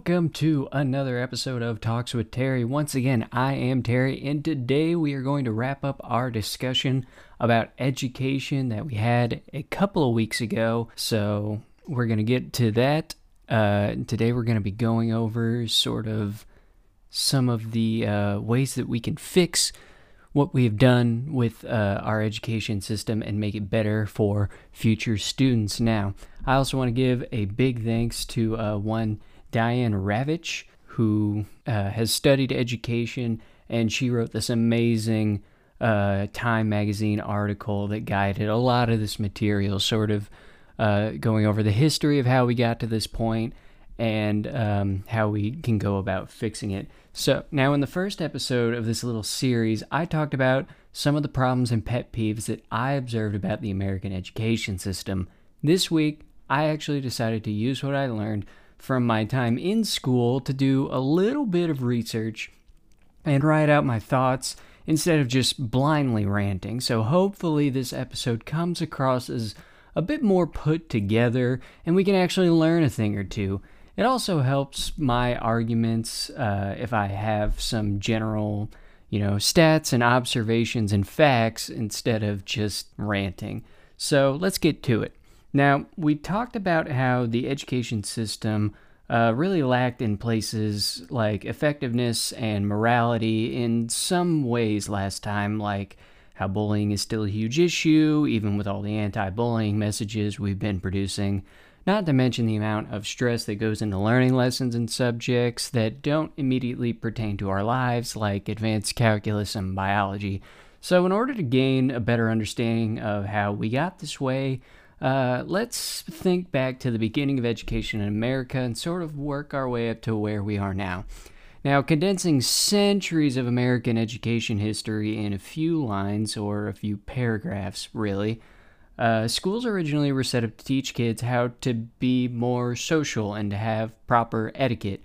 Welcome to another episode of Talks with Terry. Once again, I am Terry, and today we are going to wrap up our discussion about education that we had a couple of weeks ago. So, we're going to get to that. Uh, today, we're going to be going over sort of some of the uh, ways that we can fix what we have done with uh, our education system and make it better for future students. Now, I also want to give a big thanks to uh, one Diane Ravitch, who uh, has studied education, and she wrote this amazing uh, Time magazine article that guided a lot of this material, sort of uh, going over the history of how we got to this point and um, how we can go about fixing it. So, now in the first episode of this little series, I talked about some of the problems and pet peeves that I observed about the American education system. This week, I actually decided to use what I learned from my time in school to do a little bit of research and write out my thoughts instead of just blindly ranting. So hopefully, this episode comes across as a bit more put together and we can actually learn a thing or two. It also helps my arguments uh, if I have some general, you know, stats and observations and facts instead of just ranting. So let's get to it. Now, we talked about how the education system uh, really lacked in places like effectiveness and morality in some ways last time, like how bullying is still a huge issue, even with all the anti bullying messages we've been producing. Not to mention the amount of stress that goes into learning lessons and subjects that don't immediately pertain to our lives, like advanced calculus and biology. So, in order to gain a better understanding of how we got this way, uh, let's think back to the beginning of education in America and sort of work our way up to where we are now. Now, condensing centuries of American education history in a few lines or a few paragraphs, really, uh, schools originally were set up to teach kids how to be more social and to have proper etiquette.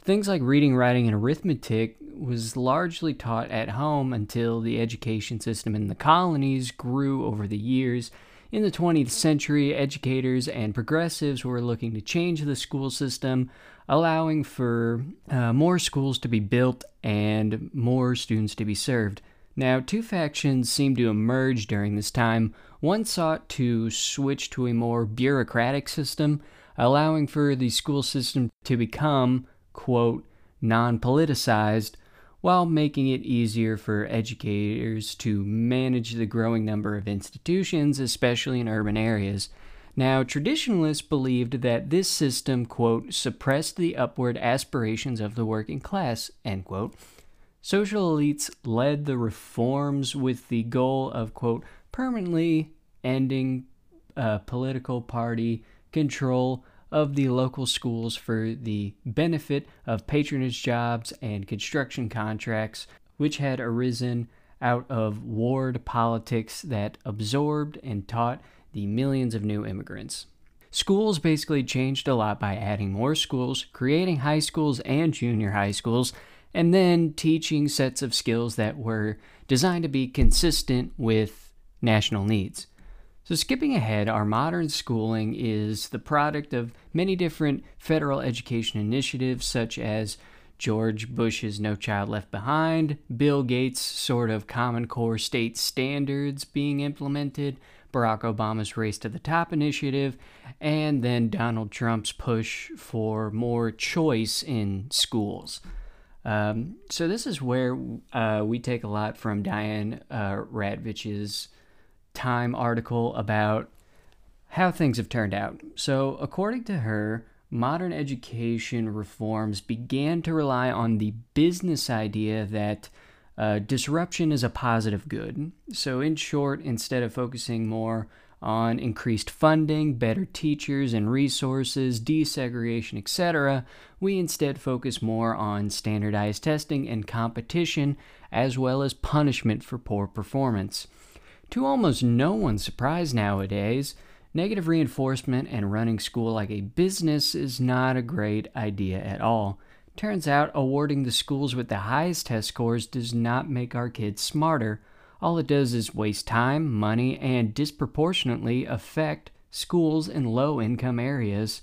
Things like reading, writing, and arithmetic was largely taught at home until the education system in the colonies grew over the years in the 20th century, educators and progressives were looking to change the school system, allowing for uh, more schools to be built and more students to be served. Now, two factions seemed to emerge during this time. One sought to switch to a more bureaucratic system, allowing for the school system to become, quote, non politicized, while making it easier for educators to manage the growing number of institutions, especially in urban areas. Now, traditionalists believed that this system, quote, suppressed the upward aspirations of the working class, end quote. Social elites led the reforms with the goal of, quote, permanently ending uh, political party control of the local schools for the benefit of patronage jobs and construction contracts, which had arisen out of ward politics that absorbed and taught the millions of new immigrants. Schools basically changed a lot by adding more schools, creating high schools and junior high schools, and then teaching sets of skills that were designed to be consistent with national needs. So, skipping ahead, our modern schooling is the product of many different federal education initiatives, such as George Bush's No Child Left Behind, Bill Gates' sort of Common Core state standards being implemented, Barack Obama's Race to the Top initiative, and then Donald Trump's push for more choice in schools. Um, so, this is where uh, we take a lot from Diane uh, Ravitch's Time article about how things have turned out. So, according to her, modern education reforms began to rely on the business idea that uh, disruption is a positive good. So, in short, instead of focusing more on increased funding, better teachers and resources, desegregation, etc., we instead focus more on standardized testing and competition, as well as punishment for poor performance. To almost no one's surprise nowadays, negative reinforcement and running school like a business is not a great idea at all. Turns out, awarding the schools with the highest test scores does not make our kids smarter. All it does is waste time, money, and disproportionately affect schools in low income areas.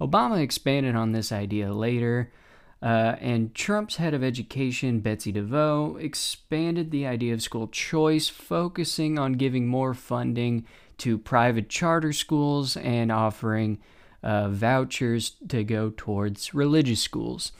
Obama expanded on this idea later, uh, and Trump's head of education, Betsy DeVos, expanded the idea of school choice, focusing on giving more funding to private charter schools and offering uh, vouchers to go towards religious schools.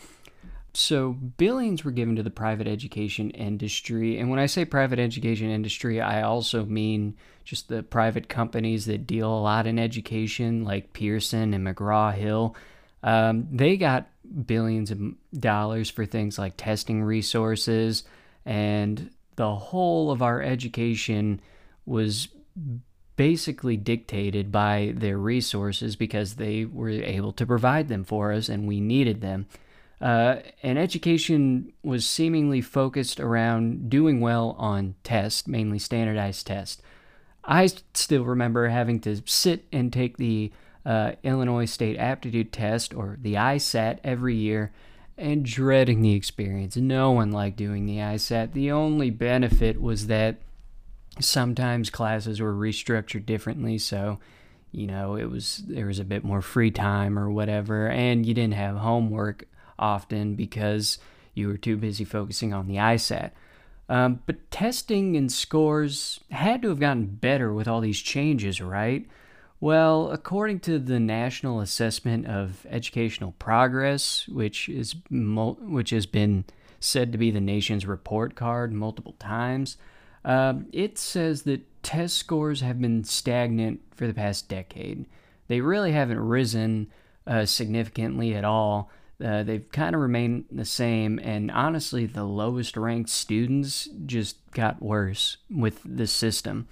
So, billions were given to the private education industry. And when I say private education industry, I also mean just the private companies that deal a lot in education, like Pearson and McGraw Hill. Um, they got billions of dollars for things like testing resources, and the whole of our education was basically dictated by their resources because they were able to provide them for us and we needed them. Uh, and education was seemingly focused around doing well on tests, mainly standardized tests. I still remember having to sit and take the uh, Illinois State Aptitude Test, or the ISAT, every year and dreading the experience. No one liked doing the ISAT. The only benefit was that sometimes classes were restructured differently, so you know it was there was a bit more free time or whatever, and you didn't have homework often because you were too busy focusing on the ISAT. Um, but testing and scores had to have gotten better with all these changes, right? Well, according to the National Assessment of Educational Progress, which is which has been said to be the nation's report card multiple times, uh, it says that test scores have been stagnant for the past decade. They really haven't risen uh, significantly at all. Uh, they've kind of remained the same, and honestly, the lowest ranked students just got worse with this system.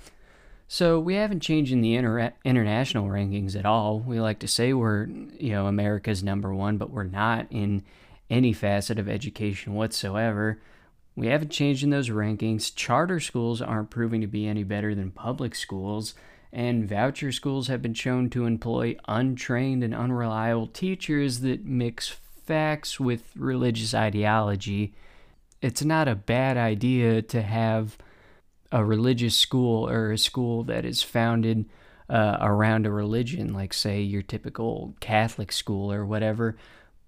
So we haven't changed in the inter- international rankings at all. We like to say we're, you know, America's number one, but we're not in any facet of education whatsoever. We haven't changed in those rankings. Charter schools aren't proving to be any better than public schools, and voucher schools have been shown to employ untrained and unreliable teachers that mix facts with religious ideology. It's not a bad idea to have a religious school or a school that is founded uh, around a religion, like, say, your typical Catholic school or whatever.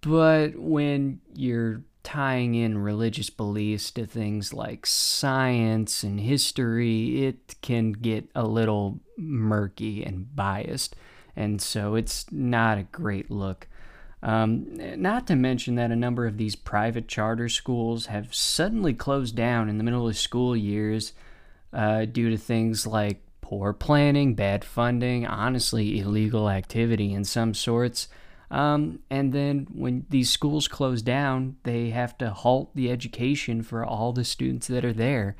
But when you're tying in religious beliefs to things like science and history, it can get a little murky and biased. And so it's not a great look. Um, not to mention that a number of these private charter schools have suddenly closed down in the middle of school years uh, due to things like poor planning, bad funding, honestly, illegal activity in some sorts. Um, and then when these schools close down, they have to halt the education for all the students that are there.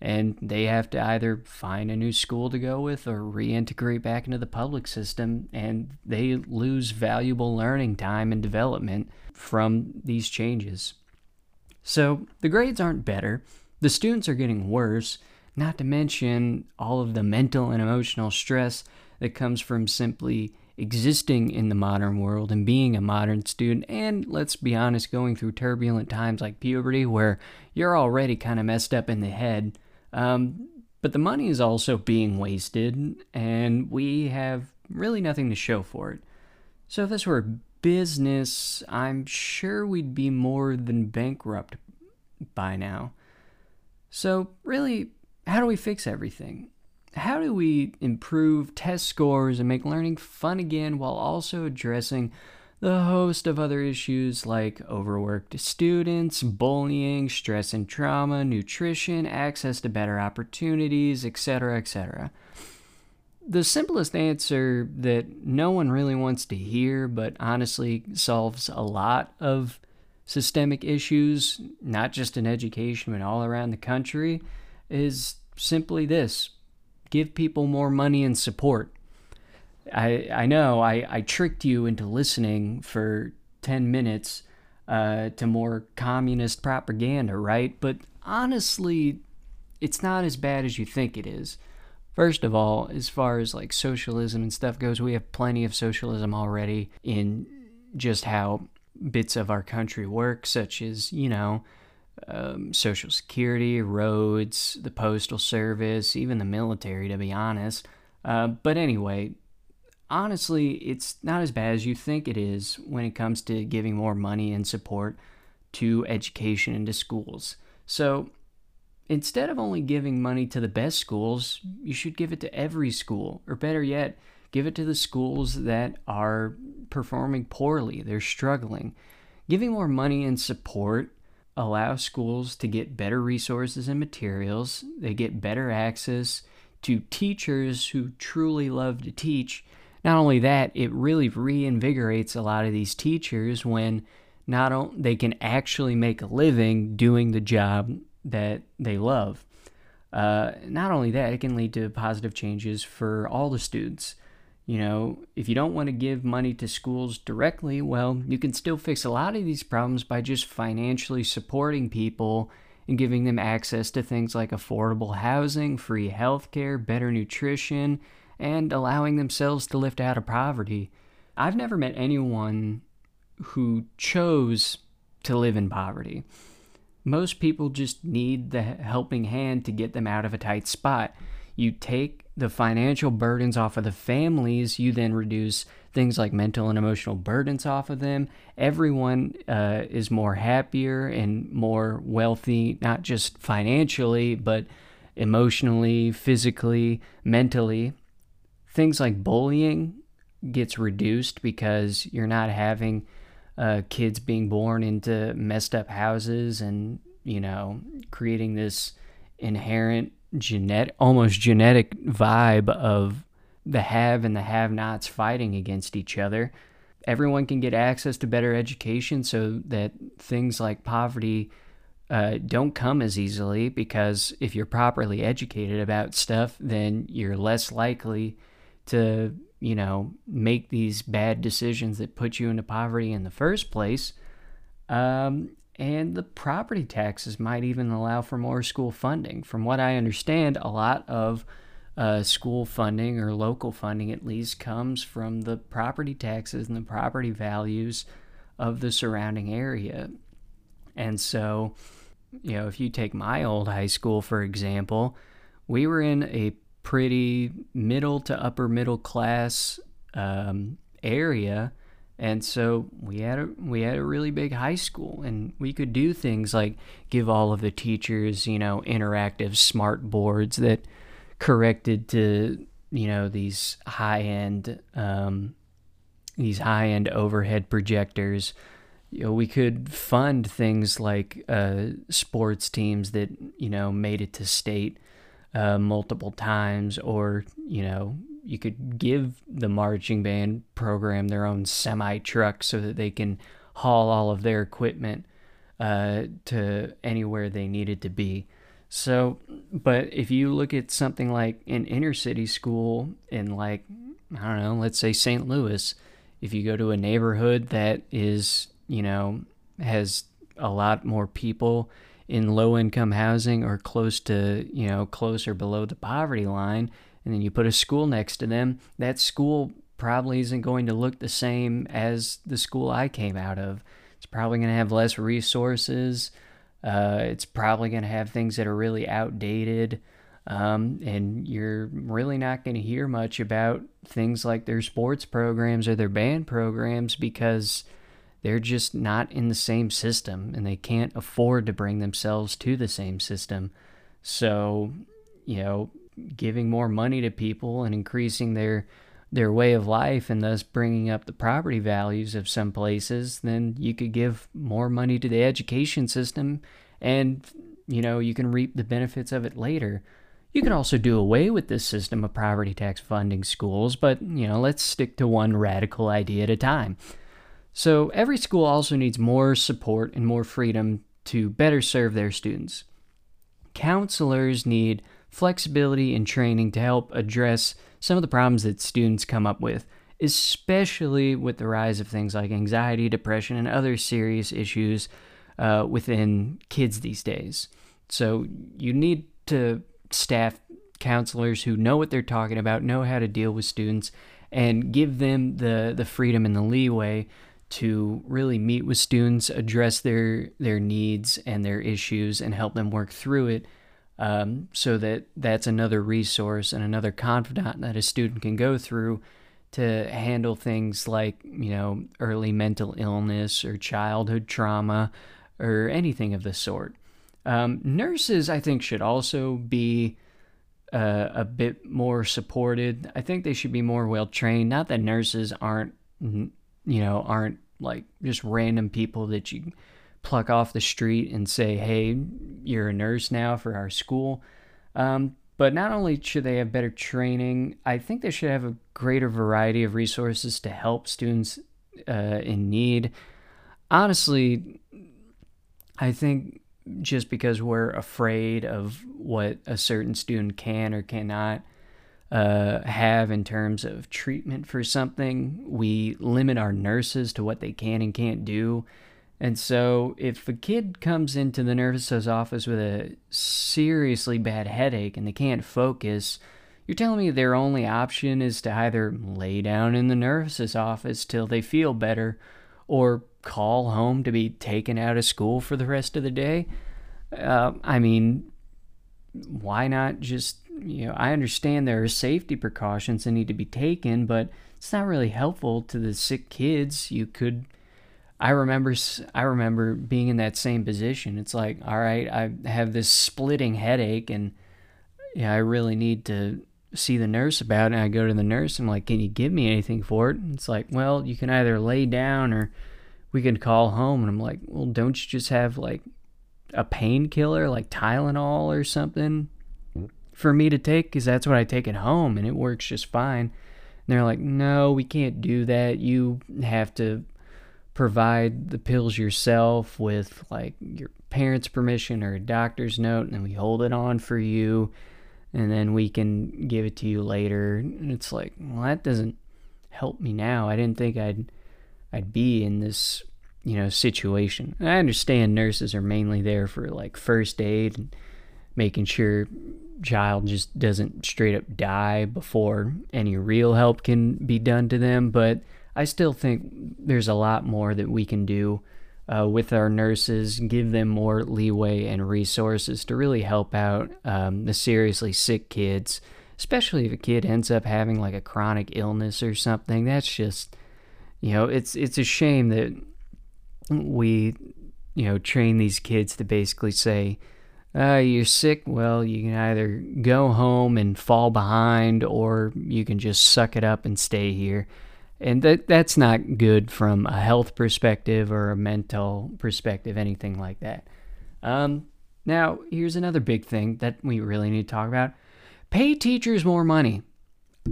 And they have to either find a new school to go with or reintegrate back into the public system. And they lose valuable learning time and development from these changes. So the grades aren't better, the students are getting worse, not to mention all of the mental and emotional stress that comes from simply existing in the modern world and being a modern student, and let's be honest, going through turbulent times like puberty where you're already kind of messed up in the head. Um, but the money is also being wasted, and we have really nothing to show for it. So if this were a business, I'm sure we'd be more than bankrupt by now. So, really, how do we fix everything? how do we improve test scores and make learning fun again while also addressing the host of other issues like overworked students, bullying, stress and trauma, nutrition, access to better opportunities, etc., etc. The simplest answer that no one really wants to hear, but honestly solves a lot of systemic issues, not just in education, but all around the country, is simply this give people more money and support. I I know I, I tricked you into listening for 10 minutes uh, to more communist propaganda, right? But honestly, it's not as bad as you think it is. First of all, as far as like socialism and stuff goes, we have plenty of socialism already in just how bits of our country work, such as, you know, um, Social Security, roads, the Postal Service, even the military, to be honest. Uh, but anyway, honestly, it's not as bad as you think it is when it comes to giving more money and support to education and to schools. So instead of only giving money to the best schools, you should give it to every school, or better yet, give it to the schools that are performing poorly, they're struggling. Giving more money and support allows schools to get better resources and materials, they get better access to teachers who truly love to teach. Not only that, it really reinvigorates a lot of these teachers when not only they can actually make a living doing the job that they love. Uh, not only that, it can lead to positive changes for all the students. You know, if you don't want to give money to schools directly, well, you can still fix a lot of these problems by just financially supporting people and giving them access to things like affordable housing, free healthcare, better nutrition, and allowing themselves to lift out of poverty. I've never met anyone who chose to live in poverty. Most people just need the helping hand to get them out of a tight spot. You take the financial burdens off of the families, you then reduce things like mental and emotional burdens off of them. Everyone uh, is more happier and more wealthy, not just financially, but emotionally, physically, mentally. Things like bullying gets reduced because you're not having uh, kids being born into messed up houses and you know creating this inherent genetic almost genetic vibe of the have and the have nots fighting against each other everyone can get access to better education so that things like poverty uh, don't come as easily because if you're properly educated about stuff then you're less likely to you know, make these bad decisions that put you into poverty in the first place. Um, and the property taxes might even allow for more school funding. From what I understand, a lot of uh, school funding or local funding at least comes from the property taxes and the property values of the surrounding area. And so, you know, if you take my old high school, for example, we were in a pretty middle to upper middle class um, area and so we had a we had a really big high school and we could do things like give all of the teachers you know interactive smart boards that corrected to you know these high end um, these high end overhead projectors. You know we could fund things like uh, sports teams that you know made it to state uh, multiple times, or you know, you could give the marching band program their own semi truck so that they can haul all of their equipment uh, to anywhere they needed to be. So, but if you look at something like an inner city school in like, I don't know, let's say St. Louis, if you go to a neighborhood that is, you know, has a lot more people in low income housing or close to, you know, close or below the poverty line, and then you put a school next to them, that school probably isn't going to look the same as the school I came out of. It's probably going to have less resources. Uh, it's probably going to have things that are really outdated. Um, and you're really not going to hear much about things like their sports programs or their band programs because they're just not in the same system and they can't afford to bring themselves to the same system. So, you know, giving more money to people and increasing their their way of life and thus bringing up the property values of some places, then you could give more money to the education system and you know, you can reap the benefits of it later. You can also do away with this system of property tax funding schools, but you know, let's stick to one radical idea at a time. So every school also needs more support and more freedom to better serve their students. Counselors need flexibility and training to help address some of the problems that students come up with, especially with the rise of things like anxiety, depression, and other serious issues uh, within kids these days. So you need to staff counselors who know what they're talking about, know how to deal with students, and give them the, the freedom and the leeway to really meet with students, address their their needs and their issues, and help them work through it. Um, so that that's another resource and another confidant that a student can go through to handle things like, you know, early mental illness or childhood trauma or anything of the sort. Um, nurses, I think, should also be uh, a bit more supported. I think they should be more well trained. Not that nurses aren't, you know, aren't like just random people that you pluck off the street and say, hey, you're a nurse now for our school. Um, but not only should they have better training, I think they should have a greater variety of resources to help students uh, in need. Honestly, I think just because we're afraid of what a certain student can or cannot uh, have in terms of treatment for something, we limit our nurses to what they can and can't do. And so, if a kid comes into the nurse's office with a seriously bad headache and they can't focus, you're telling me their only option is to either lay down in the nurse's office till they feel better or call home to be taken out of school for the rest of the day? Uh, I mean, why not just, you know, I understand there are safety precautions that need to be taken, but it's not really helpful to the sick kids. You could I remember I remember being in that same position. It's like, all right, I have this splitting headache and yeah, I really need to see the nurse about it. And I go to the nurse. I'm like, can you give me anything for it? And it's like, well, you can either lay down or we can call home. And I'm like, well, don't you just have like a painkiller like Tylenol or something hmm. for me to take? Because that's what I take at home and it works just fine. And they're like, no, we can't do that. You have to provide the pills yourself with like your parents' permission or a doctor's note, and then we hold it on for you, and then we can give it to you later. And it's like, well, that doesn't help me now. I didn't think I'd I'd be in this you know situation. And I understand nurses are mainly there for like first aid and making sure child just doesn't straight up die before any real help can be done to them, but I still think there's a lot more that we can do uh, with our nurses, give them more leeway and resources to really help out um, the seriously sick kids, especially if a kid ends up having like a chronic illness or something. That's just, you know, it's it's a shame that we, you know, train these kids to basically say, uh, you're sick, well, you can either go home and fall behind or you can just suck it up and stay here and that that's not good from a health perspective or a mental perspective, anything like that. Um, now, here's another big thing that we really need to talk about: pay teachers more money.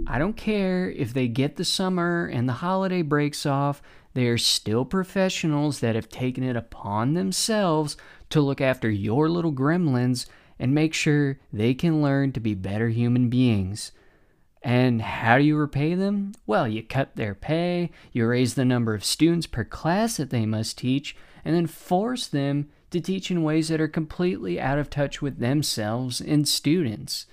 I don't care if they get the summer and the holiday breaks off. They are still professionals that have taken it upon themselves to look after your little gremlins and make sure they can learn to be better human beings. And how do you repay them? Well, you cut their pay, you raise the number of students per class that they must teach, and then force them to teach in ways that are completely out of touch with themselves and students.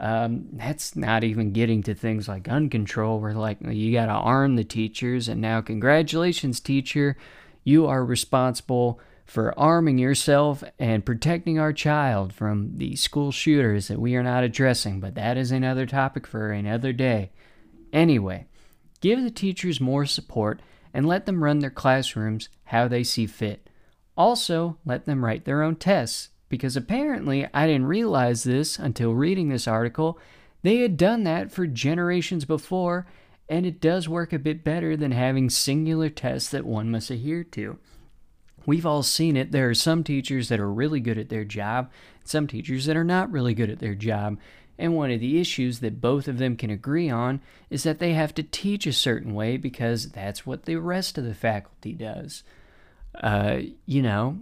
Um, that's not even getting to things like gun control, where like you got to arm the teachers, and now congratulations, teacher, you are responsible for arming yourself and protecting our child from the school shooters that we are not addressing, but that is another topic for another day. Anyway, give the teachers more support and let them run their classrooms how they see fit. Also, let them write their own tests, because apparently I didn't realize this until reading this article. They had done that for generations before, and it does work a bit better than having singular tests that one must adhere to. We've all seen it. There are some teachers that are really good at their job, some teachers that are not really good at their job. And one of the issues that both of them can agree on is that they have to teach a certain way because that's what the rest of the faculty does. Uh, you know,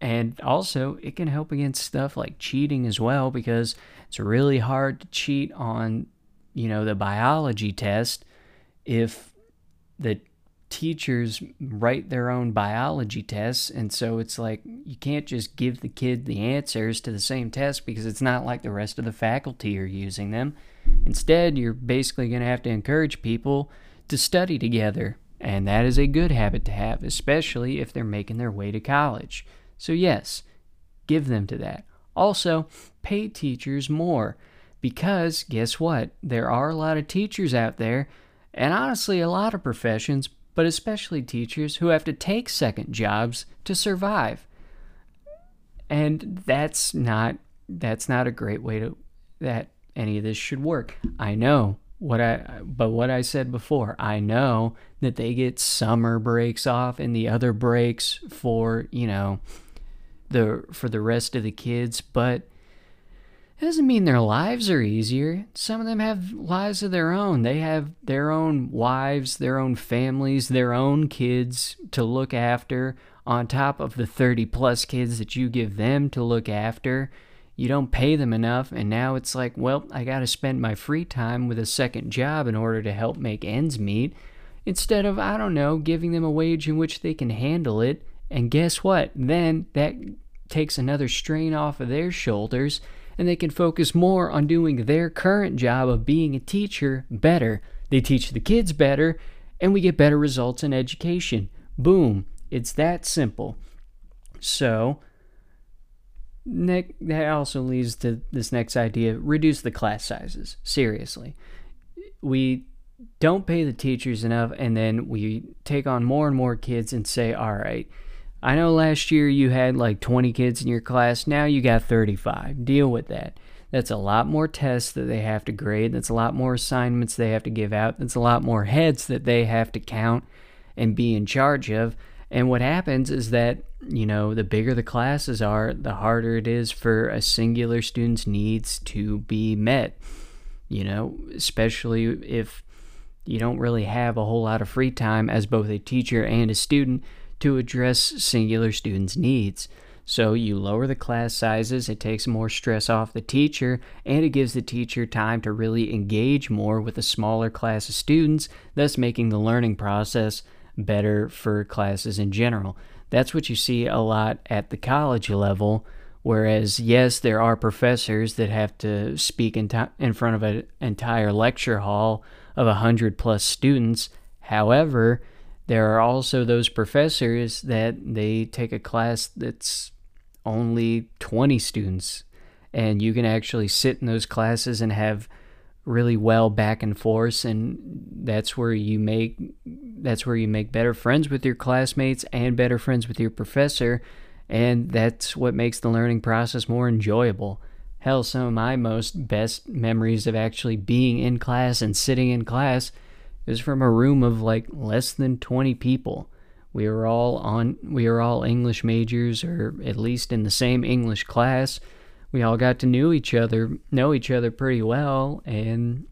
and also it can help against stuff like cheating as well because it's really hard to cheat on, you know, the biology test if the teachers write their own biology tests and so it's like you can't just give the kid the answers to the same test because it's not like the rest of the faculty are using them. Instead you're basically going to have to encourage people to study together and that is a good habit to have especially if they're making their way to college. So yes give them to that. Also pay teachers more because guess what? There are a lot of teachers out there and honestly, a lot of professions, but especially teachers who have to take second jobs to survive. And that's not that's not a great way to that any of this should work. I know what I but what I said before, I know that they get summer breaks off and the other breaks for, you know, the for the rest of the kids, but it doesn't mean their lives are easier. Some of them have lives of their own. They have their own wives, their own families, their own kids to look after on top of the 30 plus kids that you give them to look after you don't pay them enough, and now it's like, well, I got to spend my free time with a second job in order to help make ends meet, instead of, I don't know, giving them a wage in which they can handle it. And guess what? Then that takes another strain off of their shoulders, and they can focus more on doing their current job of being a teacher better. They teach the kids better, and we get better results in education. Boom. It's that simple. So, that also leads to this next idea reduce the class sizes. Seriously. We don't pay the teachers enough, and then we take on more and more kids and say, all right, I know last year you had like 20 kids in your class, now you got 35. Deal with that. That's a lot more tests that they have to grade. That's a lot more assignments they have to give out. That's a lot more heads that they have to count and be in charge of. And what happens is that, you know, the bigger the classes are, the harder it is for a singular student's needs to be met. You know, especially if you don't really have a whole lot of free time as both a teacher and a student to address singular students' needs. So you lower the class sizes, it takes more stress off the teacher, and it gives the teacher time to really engage more with a smaller class of students, thus making the learning process better for classes in general. That's what you see a lot at the college level. Whereas, yes, there are professors that have to speak in, t- in front of an entire lecture hall of a 100 plus students. However, there are also those professors that they take a class that's only 20 students, and you can actually sit in those classes and have really well back and forth and that's where you make that's where you make better friends with your classmates and better friends with your professor and that's what makes the learning process more enjoyable. Hell some of my most best memories of actually being in class and sitting in class is from a room of like less than 20 people we were all on we were all english majors or at least in the same english class we all got to know each other, know each other pretty well, and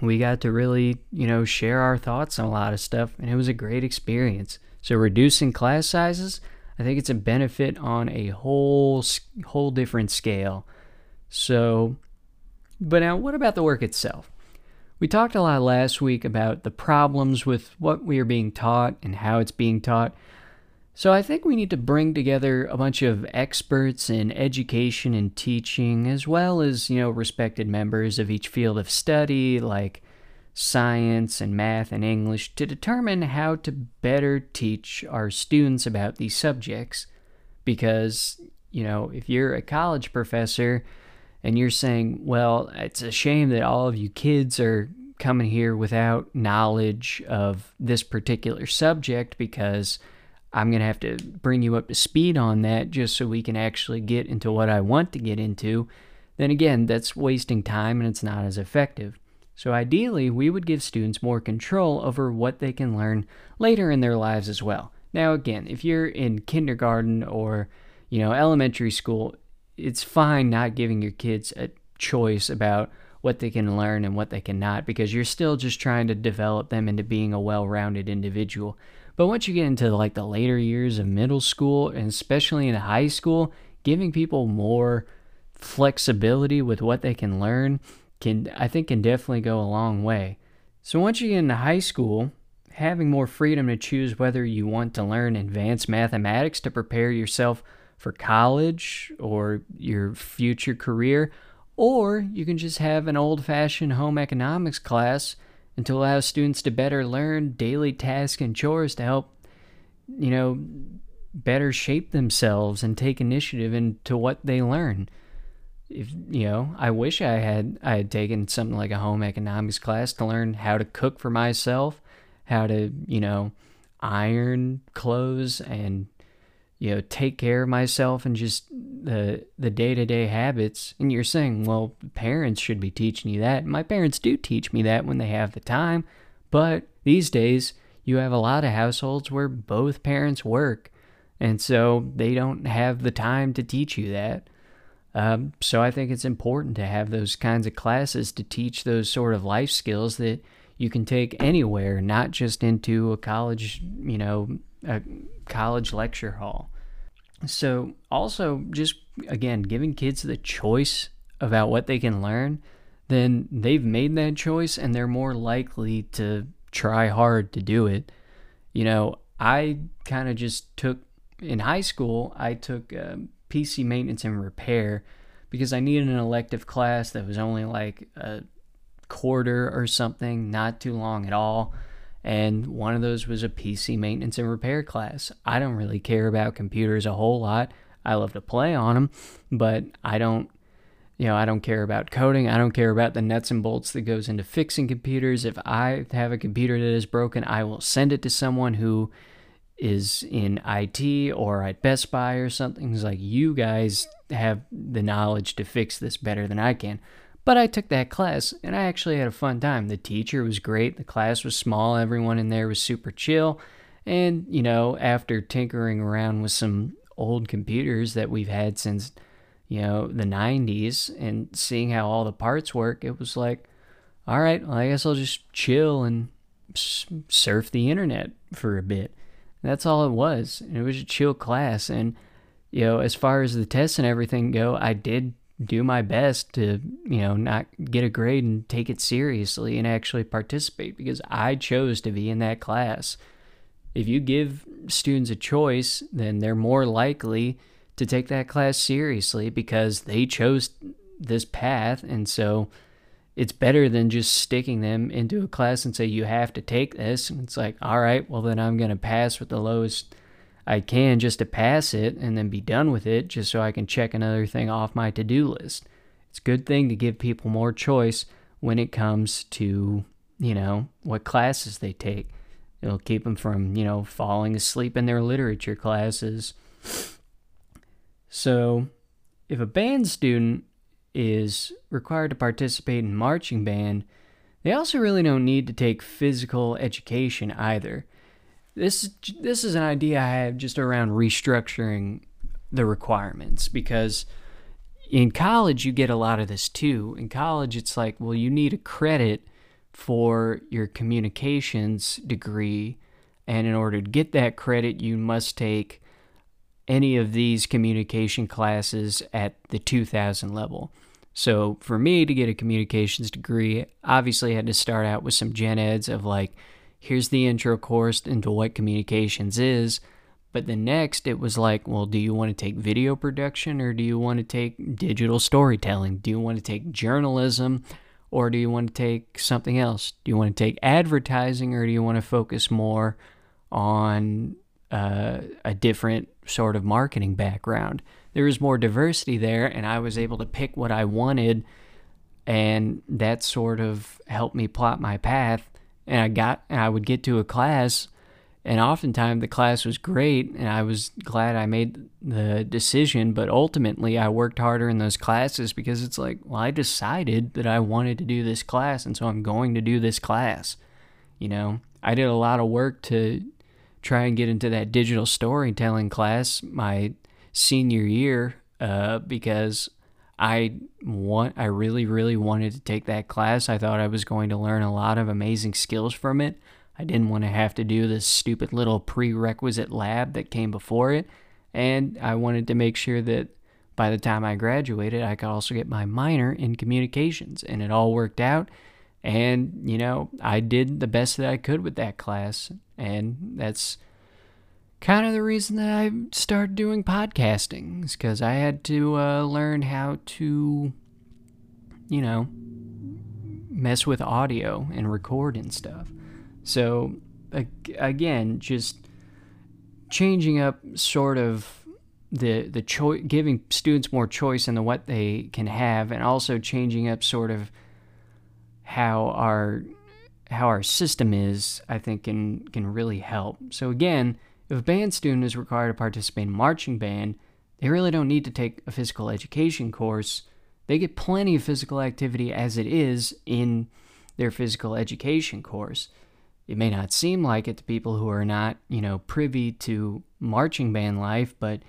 we got to really, you know, share our thoughts on a lot of stuff, and it was a great experience. So reducing class sizes, I think it's a benefit on a whole whole different scale. So, but now what about the work itself? We talked a lot last week about the problems with what we are being taught and how it's being taught. So I think we need to bring together a bunch of experts in education and teaching, as well as, you know, respected members of each field of study, like science and math and English, to determine how to better teach our students about these subjects. Because, you know, if you're a college professor and you're saying, well, it's a shame that all of you kids are coming here without knowledge of this particular subject because I'm going to have to bring you up to speed on that just so we can actually get into what I want to get into, then again, that's wasting time and it's not as effective. So ideally, we would give students more control over what they can learn later in their lives as well. Now again, if you're in kindergarten or, you know, elementary school, it's fine not giving your kids a choice about what they can learn and what they cannot because you're still just trying to develop them into being a well-rounded individual. But once you get into like the later years of middle school and especially in high school, giving people more flexibility with what they can learn can I think can definitely go a long way. So once you get into high school, having more freedom to choose whether you want to learn advanced mathematics to prepare yourself for college or your future career, or you can just have an old fashioned home economics class and to allow students to better learn daily tasks and chores to help, you know, better shape themselves and take initiative into what they learn. if you know, I wish I had I had taken something like a home economics class to learn how to cook for myself, how to, you know, iron clothes and you know, take care of myself and just the the day-to-day habits. And you're saying, well, parents should be teaching you that. My parents do teach me that when they have the time, but these days you have a lot of households where both parents work, and so they don't have the time to teach you that. Um, so I think it's important to have those kinds of classes to teach those sort of life skills that you can take anywhere, not just into a college, you know, a college lecture hall. So also just again giving kids the choice about what they can learn, then they've made that choice and they're more likely to try hard to do it. You know, I kind of just took in high school, I took um, PC maintenance and repair because I needed an elective class that was only like a quarter or something, not too long at all. And one of those was a PC maintenance and repair class. I don't really care about computers a whole lot. I love to play on them, but I don't you know, I don't care about coding. I don't care about the nuts and bolts that goes into fixing computers. If I have a computer that is broken, I will send it to someone who is in IT or at Best Buy or something. It's like you guys have the knowledge to fix this better than I can. But I took that class and I actually had a fun time. The teacher was great, the class was small, everyone in there was super chill. And, you know, after tinkering around with some old computers that we've had since, you know, the 90s and seeing how all the parts work, it was like, all right, well, I guess I'll just chill and surf the internet for a bit. That's all it was. And it was a chill class. And, you know, as far as the tests and everything go, I did do my best to, you know, not get a grade and take it seriously and actually participate because I chose to be in that class. If you give students a choice, then they're more likely to take that class seriously because they chose this path. And so it's better than just sticking them into a class and say, you have to take this. And it's like, all right, well, then I'm going to pass with the lowest I can just to pass it and then be done with it just so I can check another thing off my to do list. It's a good thing to give people more choice when it comes to, you know, what classes they take. It'll keep them from, you know, falling asleep in their literature classes. So, if a band student is required to participate in marching band, they also really don't need to take physical education either. This this is an idea I have just around restructuring the requirements because in college you get a lot of this too. In college it's like, well, you need a credit for your communications degree and in order to get that credit you must take any of these communication classes at the 2000 level. So for me to get a communications degree, obviously I had to start out with some gen eds of like here's the intro course into what communications is. But the next, it was like, well, do you want to take video production or do you want to take digital storytelling? Do you want to take journalism or do you want to take something else? Do you want to take advertising or do you want to focus more on uh, a different sort of marketing background? There was more diversity there, and I was able to pick what I wanted, and that sort of helped me plot my path and I got and I would get to a class and oftentimes the class was great and I was glad I made the decision but ultimately I worked harder in those classes because it's like well I decided that I wanted to do this class and so I'm going to do this class you know? I did a lot of work to try and get into that digital storytelling class my senior year uh, because I want I really really wanted to take that class. I thought I was going to learn a lot of amazing skills from it. I didn't want to have to do this stupid little prerequisite lab that came before it, and I wanted to make sure that by the time I graduated, I could also get my minor in communications, and it all worked out. And, you know, I did the best that I could with that class, and that's kind of the reason that I started doing podcasting is because I had to uh, learn how to, you know, mess with audio and record and stuff. So, again, just changing up sort of the the choice, giving students more choice in the what they can have, and also changing up sort of how our how our system is, I think can can really help. So again, if a band student is required to participate in marching band, they really don't need to take a physical education course. They get plenty of physical activity as it is in their physical education course. It may not seem like it to people who are not, you know, privy to marching band life, but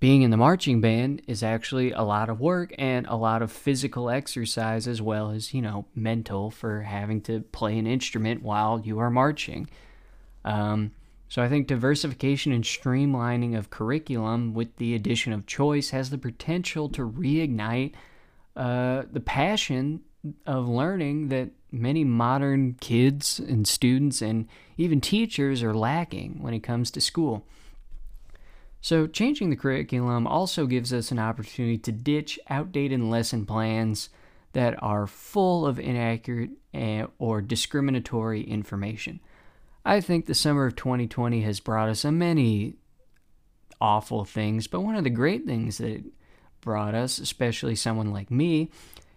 being in the marching band is actually a lot of work and a lot of physical exercise as well as, you know, mental for having to play an instrument while you are marching. Um, so I think diversification and streamlining of curriculum with the addition of choice has the potential to reignite uh, the passion of learning that many modern kids and students and even teachers are lacking when it comes to school. So, changing the curriculum also gives us an opportunity to ditch outdated lesson plans that are full of inaccurate eh, or discriminatory information. I think the summer of 2020 has brought us a many awful things, but one of the great things that it brought us, especially someone like me,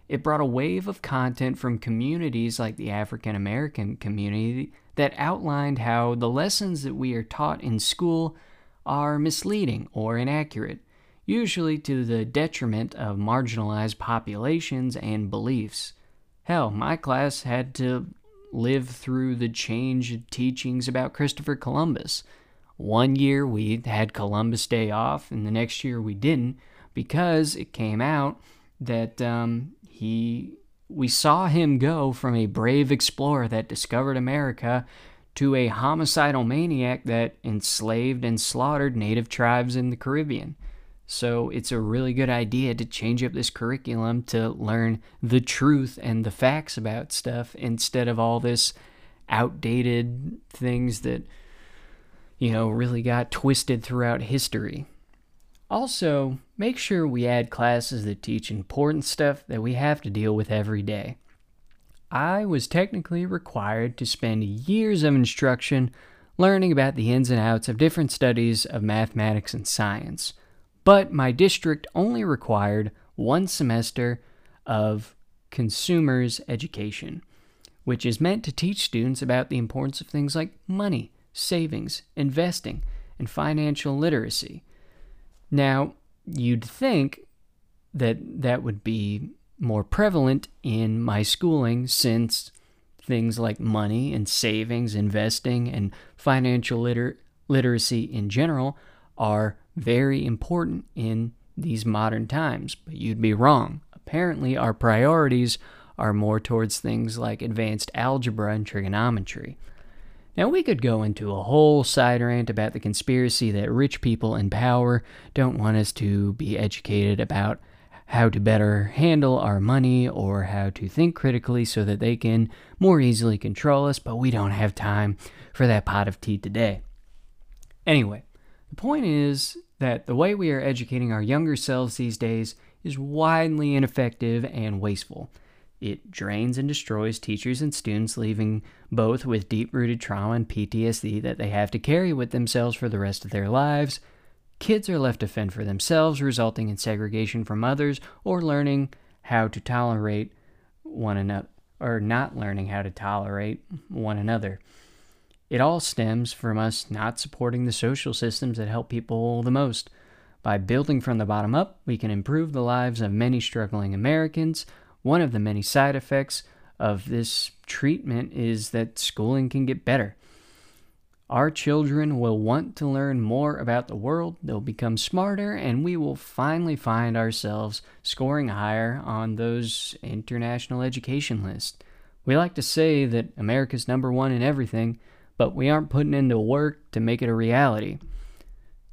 it brought a wave of content from communities like the African American community that outlined how the lessons that we are taught in school are misleading or inaccurate, usually to the detriment of marginalized populations and beliefs. Hell, my class had to live through the change of teachings about Christopher Columbus. One year we had Columbus Day off, and the next year we didn't because it came out that um, he we saw him go from a brave explorer that discovered America to a homicidal maniac that enslaved and slaughtered native tribes in the Caribbean. So it's a really good idea to change up this curriculum to learn the truth and the facts about stuff instead of all this outdated things that, you know, really got twisted throughout history. Also, make sure we add classes that teach important stuff that we have to deal with every day. I was technically required to spend years of instruction learning about the ins and outs of different studies of mathematics and science, but my district only required one semester of consumers education, which is meant to teach students about the importance of things like money, savings, investing, and financial literacy. Now, you'd think that that would be more prevalent in my schooling since things like money and savings, investing, and financial liter- literacy in general are very important in these modern times. But you'd be wrong. Apparently, our priorities are more towards things like advanced algebra and trigonometry. Now, we could go into a whole side rant about the conspiracy that rich people in power don't want us to be educated about how to better handle our money or how to think critically so that they can more easily control us, but we don't have time for that pot of tea today. Anyway, the point is that the way we are educating our younger selves these days is widely ineffective and wasteful. It drains and destroys teachers and students, leaving both with deep rooted trauma and PTSD that they have to carry with themselves for the rest of their lives Kids are left to fend for themselves, resulting in segregation from others or learning how to tolerate one another or not learning how to tolerate one another. It all stems from us not supporting the social systems that help people the most. By building from the bottom up, we can improve the lives of many struggling Americans. One of the many side effects of this treatment is that schooling can get better. Our children will want to learn more about the world, they'll become smarter, and we will finally find ourselves scoring higher on those international education lists. We like to say that America's number one in everything, but we aren't putting into work to make it a reality.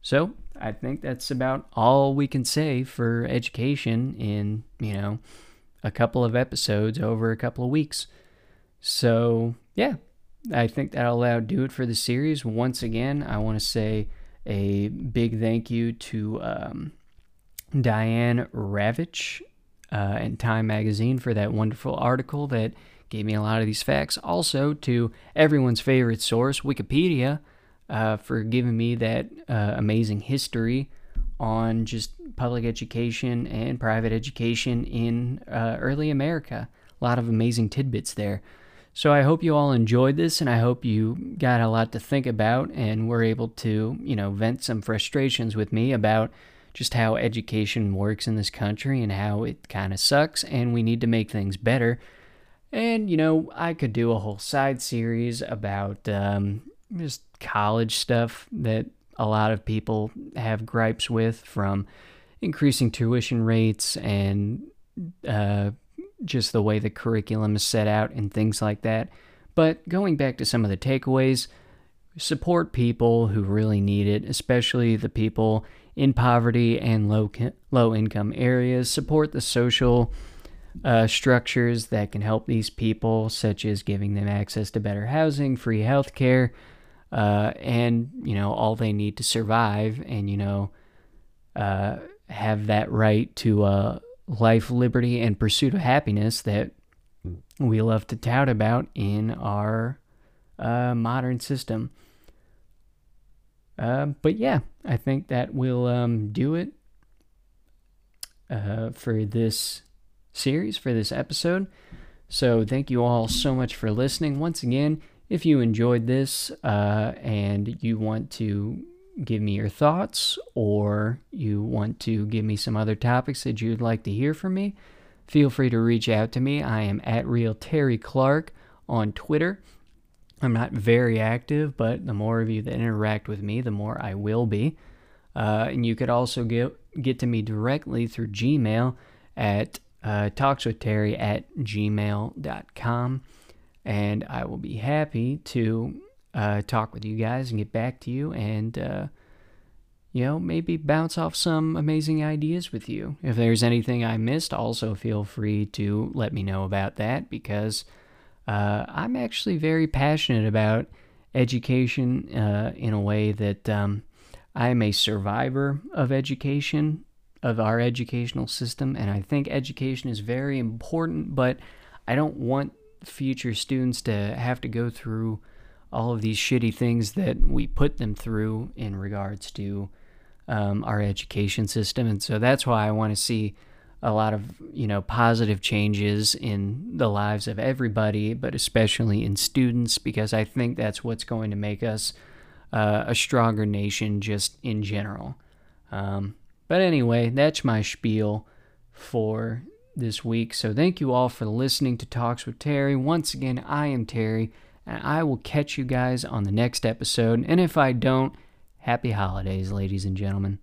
So, I think that's about all we can say for education in, you know, a couple of episodes over a couple of weeks. So, yeah, I think that'll do it for the series. Once again, I want to say a big thank you to um, Diane Ravitch uh, and Time Magazine for that wonderful article that gave me a lot of these facts. Also, to everyone's favorite source, Wikipedia, uh, for giving me that uh, amazing history on just public education and private education in uh, early America. A lot of amazing tidbits there. So I hope you all enjoyed this and I hope you got a lot to think about and were able to, you know, vent some frustrations with me about just how education works in this country and how it kind of sucks and we need to make things better. And, you know, I could do a whole side series about um, just college stuff that a lot of people have gripes with from increasing tuition rates and uh, just the way the curriculum is set out and things like that. But going back to some of the takeaways, support people who really need it, especially the people in poverty and low low income areas. Support the social uh, structures that can help these people, such as giving them access to better housing, free healthcare, uh, and you know all they need to survive, and you know uh, have that right to uh, life, liberty, and pursuit of happiness that we love to tout about in our uh, modern system. Uh, but yeah, I think that will um, do it for this series, for this episode. So thank you all so much for listening. Once again, if you enjoyed this uh, and you want to give me your thoughts or you want to give me some other topics that you'd like to hear from me, feel free to reach out to me. I am at Real Terry Clark on Twitter. I'm not very active, but the more of you that interact with me, the more I will be. Uh, and you could also get get to me directly through Gmail at uh, talkswithterry at gmail.com. And I will be happy to uh, talk with you guys and get back to you and, uh, you know, maybe bounce off some amazing ideas with you. If there's anything I missed, also feel free to let me know about that because uh, I'm actually very passionate about education uh, in a way that um, I am a survivor of education, of our educational system, and I think education is very important, but I don't want future students to have to go through all of these shitty things that we put them through in regards to um, our education system. And so that's why I want to see a lot of, you know, positive changes in the lives of everybody, but especially in students, because I think that's what's going to make us uh, a stronger nation just in general. Um, but anyway, that's my spiel for this week. So thank you all for listening to Talks with Terry. Once again, I am Terry and I will catch you guys on the next episode. And if I don't, happy holidays, ladies and gentlemen.